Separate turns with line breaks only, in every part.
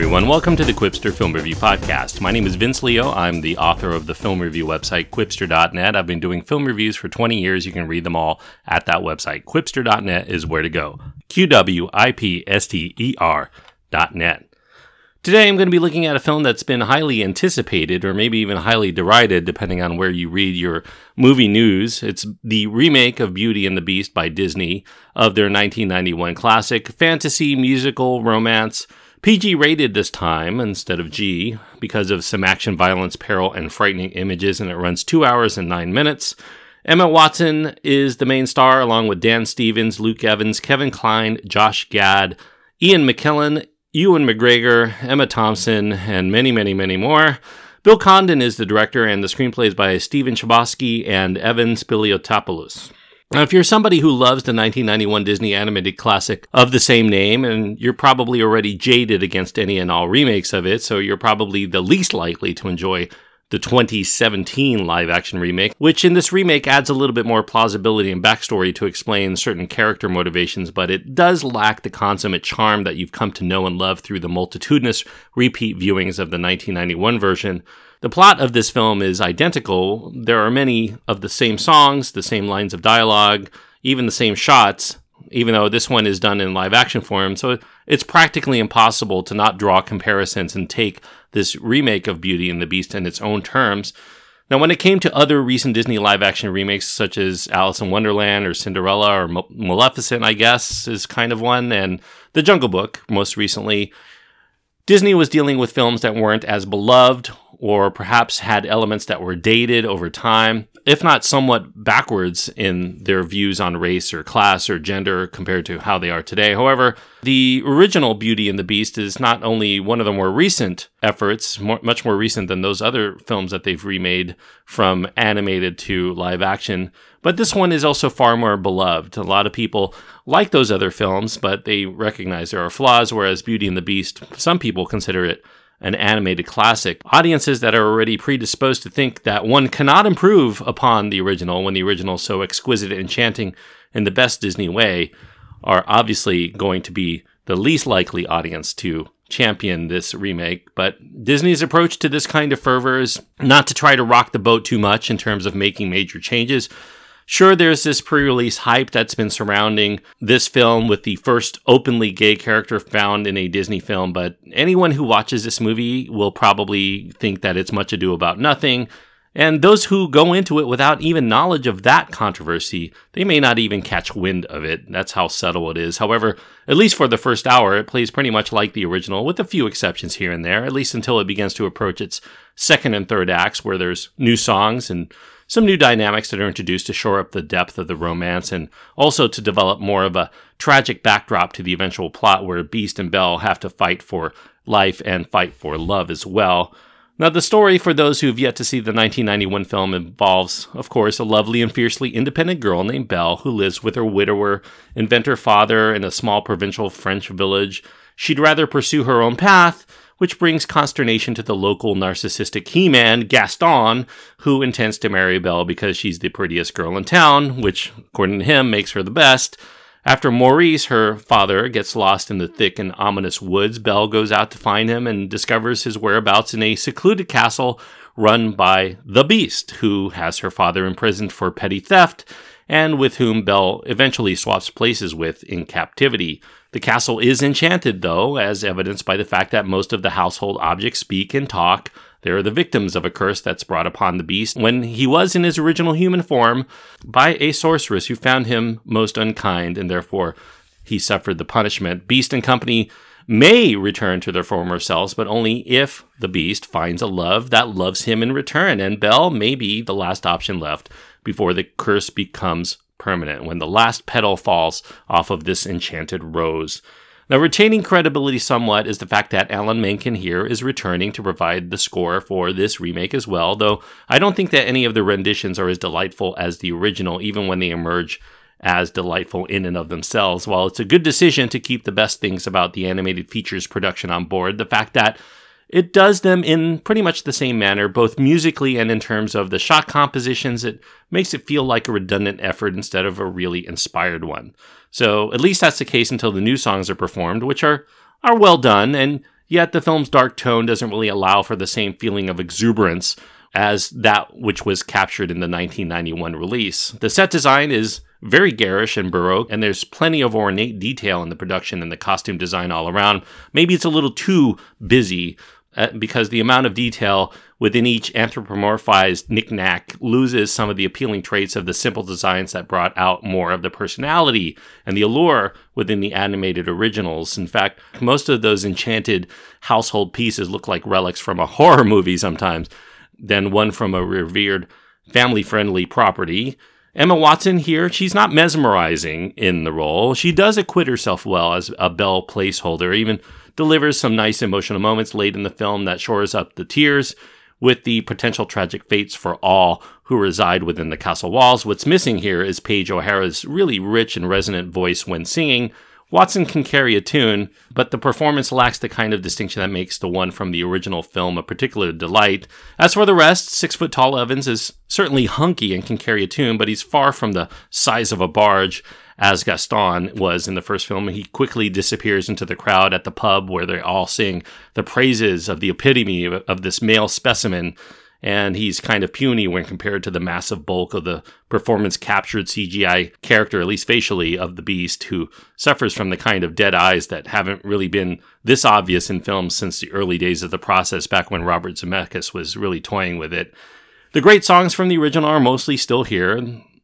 Everyone. Welcome to the Qwipster Film Review Podcast. My name is Vince Leo. I'm the author of the film review website, Qwipster.net. I've been doing film reviews for 20 years. You can read them all at that website. Qwipster.net is where to go. Q W I P S T E R.net. Today, I'm going to be looking at a film that's been highly anticipated or maybe even highly derided, depending on where you read your movie news. It's the remake of Beauty and the Beast by Disney of their 1991 classic fantasy musical romance PG rated this time instead of G because of some action, violence, peril, and frightening images, and it runs two hours and nine minutes. Emma Watson is the main star, along with Dan Stevens, Luke Evans, Kevin Kline, Josh Gad, Ian McKellen, Ewan McGregor, Emma Thompson, and many, many, many more. Bill Condon is the director, and the screenplay is by Stephen Chbosky and Evan Spiliotopoulos. Now, if you're somebody who loves the 1991 Disney animated classic of the same name, and you're probably already jaded against any and all remakes of it, so you're probably the least likely to enjoy the 2017 live action remake, which in this remake adds a little bit more plausibility and backstory to explain certain character motivations, but it does lack the consummate charm that you've come to know and love through the multitudinous repeat viewings of the 1991 version. The plot of this film is identical. There are many of the same songs, the same lines of dialogue, even the same shots, even though this one is done in live action form. So it's practically impossible to not draw comparisons and take this remake of Beauty and the Beast in its own terms. Now, when it came to other recent Disney live action remakes, such as Alice in Wonderland or Cinderella or Maleficent, I guess, is kind of one, and The Jungle Book, most recently, Disney was dealing with films that weren't as beloved or perhaps had elements that were dated over time, if not somewhat backwards in their views on race or class or gender compared to how they are today. However, the original Beauty and the Beast is not only one of the more recent efforts, more, much more recent than those other films that they've remade from animated to live action, but this one is also far more beloved. A lot of people like those other films, but they recognize there are flaws, whereas Beauty and the Beast, some people consider it an animated classic. Audiences that are already predisposed to think that one cannot improve upon the original when the original is so exquisite and enchanting in the best Disney way are obviously going to be the least likely audience to champion this remake. But Disney's approach to this kind of fervor is not to try to rock the boat too much in terms of making major changes, Sure, there's this pre release hype that's been surrounding this film with the first openly gay character found in a Disney film, but anyone who watches this movie will probably think that it's much ado about nothing. And those who go into it without even knowledge of that controversy, they may not even catch wind of it. That's how subtle it is. However, at least for the first hour, it plays pretty much like the original, with a few exceptions here and there, at least until it begins to approach its second and third acts, where there's new songs and some new dynamics that are introduced to shore up the depth of the romance and also to develop more of a tragic backdrop to the eventual plot where Beast and Belle have to fight for life and fight for love as well. Now, the story, for those who have yet to see the 1991 film, involves, of course, a lovely and fiercely independent girl named Belle who lives with her widower, inventor father in a small provincial French village. She'd rather pursue her own path, which brings consternation to the local narcissistic He Man, Gaston, who intends to marry Belle because she's the prettiest girl in town, which, according to him, makes her the best. After Maurice, her father, gets lost in the thick and ominous woods, Belle goes out to find him and discovers his whereabouts in a secluded castle run by the Beast, who has her father imprisoned for petty theft and with whom Belle eventually swaps places with in captivity. The castle is enchanted, though, as evidenced by the fact that most of the household objects speak and talk. They are the victims of a curse that's brought upon the beast when he was in his original human form by a sorceress who found him most unkind, and therefore he suffered the punishment. Beast and company may return to their former selves, but only if the beast finds a love that loves him in return, and Belle may be the last option left before the curse becomes permanent when the last petal falls off of this enchanted rose. Now, retaining credibility somewhat is the fact that Alan Menken here is returning to provide the score for this remake as well, though I don't think that any of the renditions are as delightful as the original, even when they emerge as delightful in and of themselves. While it's a good decision to keep the best things about the animated features production on board, the fact that it does them in pretty much the same manner, both musically and in terms of the shot compositions. It makes it feel like a redundant effort instead of a really inspired one. So at least that's the case until the new songs are performed, which are are well done and Yet the film's dark tone doesn't really allow for the same feeling of exuberance as that which was captured in the 1991 release. The set design is very garish and baroque, and there's plenty of ornate detail in the production and the costume design all around. Maybe it's a little too busy Uh, because the amount of detail within each anthropomorphized knickknack loses some of the appealing traits of the simple designs that brought out more of the personality and the allure within the animated originals. In fact, most of those enchanted household pieces look like relics from a horror movie sometimes than one from a revered family friendly property. Emma Watson here, she's not mesmerizing in the role. She does acquit herself well as a Belle placeholder, even delivers some nice emotional moments late in the film that shores up the tears with the potential tragic fates for all who reside within the castle walls. What's missing here is Paige O'Hara's really rich and resonant voice when singing, Watson can carry a tune, but the performance lacks the kind of distinction that makes the one from the original film a particular delight. As for the rest, six foot tall Evans is certainly hunky and can carry a tune, but he's far from the size of a barge as Gaston was in the first film. He quickly disappears into the crowd at the pub where they all sing the praises of the epitome of, this male specimen and he's kind of puny when compared to the massive bulk of the performance captured CGI character, at least facially, of the beast, who suffers from the kind of dead eyes that haven't really been this obvious in films since the early days of the process, back when Robert Zemeckis was really toying with it. The great songs from the original are mostly still here,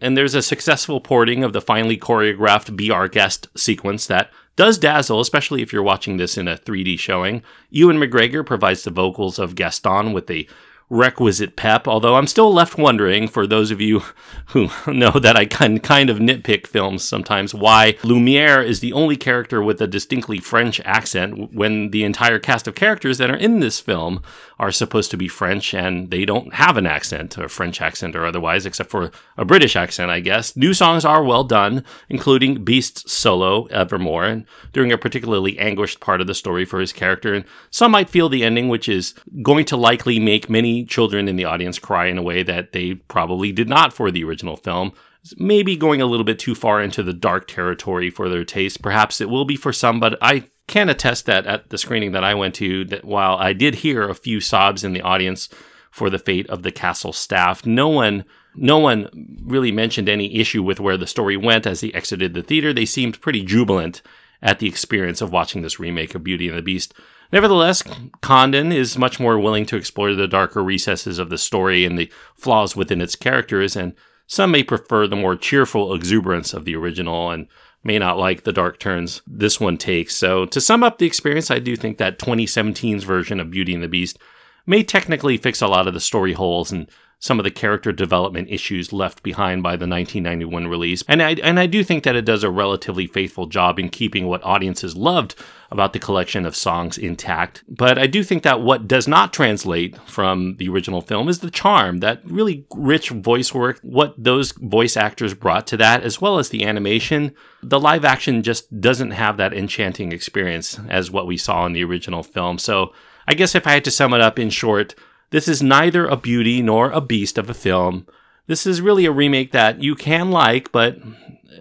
and there's a successful porting of the finely choreographed Be Our Guest sequence that does dazzle, especially if you're watching this in a 3D showing. Ewan McGregor provides the vocals of Gaston with a requisite pep, although I'm still left wondering, for those of you who know that I can kind of nitpick films sometimes, why Lumiere is the only character with a distinctly French accent when the entire cast of characters that are in this film are supposed to be French and they don't have an accent, or French accent or otherwise, except for a British accent, I guess. New songs are well done, including Beast's solo, Evermore, and during a particularly anguished part of the story for his character. And some might feel the ending, which is going to likely make many children in the audience cry in a way that they probably did not for the original film. Maybe going a little bit too far into the dark territory for their taste. Perhaps it will be for some, but I can attest that at the screening that I went to, that while I did hear a few sobs in the audience for the fate of the castle staff, no one no one really mentioned any issue with where the story went as they exited the theater. They seemed pretty jubilant at the experience of watching this remake of Beauty and the Beast. Nevertheless, Condon is much more willing to explore the darker recesses of the story and the flaws within its characters, and some may prefer the more cheerful exuberance of the original and may not like the dark turns this one takes. So, to sum up the experience, I do think that 2017's version of Beauty and the Beast may technically fix a lot of the story holes and some of the character development issues left behind by the 1991 release. And I, and I do think that it does a relatively faithful job in keeping what audiences loved about the collection of songs intact. But I do think that what does not translate from the original film is the charm, that really rich voice work, what those voice actors brought to that, as well as the animation. The live action just doesn't have that enchanting experience as what we saw in the original film. So I guess if I had to sum it up in short, this is neither a beauty nor a beast of a film. This is really a remake that you can like, but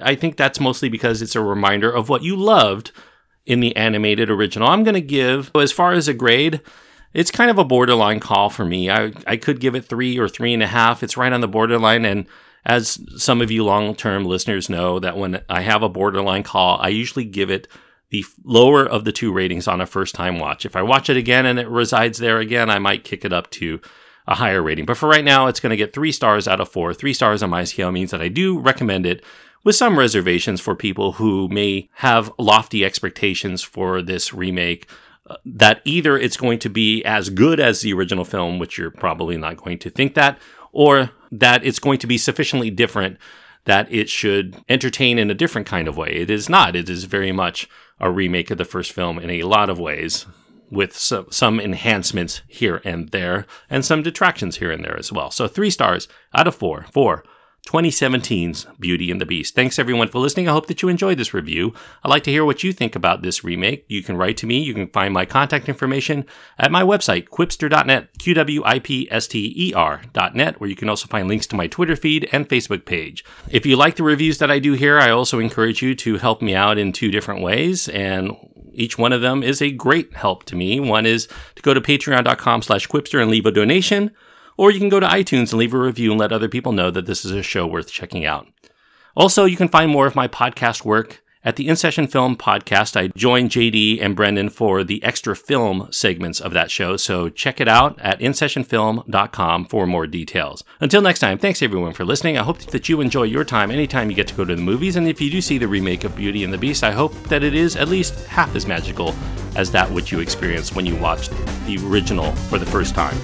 I think that's mostly because it's a reminder of what you loved in the animated original. I'm going to give, as far as a grade, it's kind of a borderline call for me. I, I could give it three or three and a half. It's right on the borderline. And as some of you long term listeners know, that when I have a borderline call, I usually give it the lower of the two ratings on a first time watch. If I watch it again and it resides there again, I might kick it up to a higher rating. But for right now, it's going to get three stars out of four. Three stars on my scale means that I do recommend it with some reservations for people who may have lofty expectations for this remake. Uh, that either it's going to be as good as the original film, which you're probably not going to think that, or that it's going to be sufficiently different that it should entertain in a different kind of way. It is not. It is very much a remake of the first film in a lot of ways, with some, some enhancements here and there, and some detractions here and there as well. So, three stars out of four for 2017's Beauty and the Beast. Thanks everyone for listening. I hope that you enjoyed this review. I'd like to hear what you think about this remake. You can write to me. You can find my contact information at my website, quipster.net, qwipster.net, where you can also find links to my Twitter feed and Facebook page. If you like the reviews that I do here, I also encourage you to help me out in two different ways. And Each one of them is a great help to me. One is to go to patreon.com slash qwipster and leave a donation, or you can go to iTunes and leave a review and let other people know that this is a show worth checking out. Also, you can find more of my podcast work at the In Session Film podcast. I joined JD and Brendan for the extra film segments of that show, so check it out at InSessionFilm.com for more details. Until next time, thanks everyone for listening. I hope that you enjoy your time anytime you get to go to the movies, and if you do see the remake of Beauty and the Beast, I hope that it is at least half as magical as that which you experienced when you watched the original for the first time.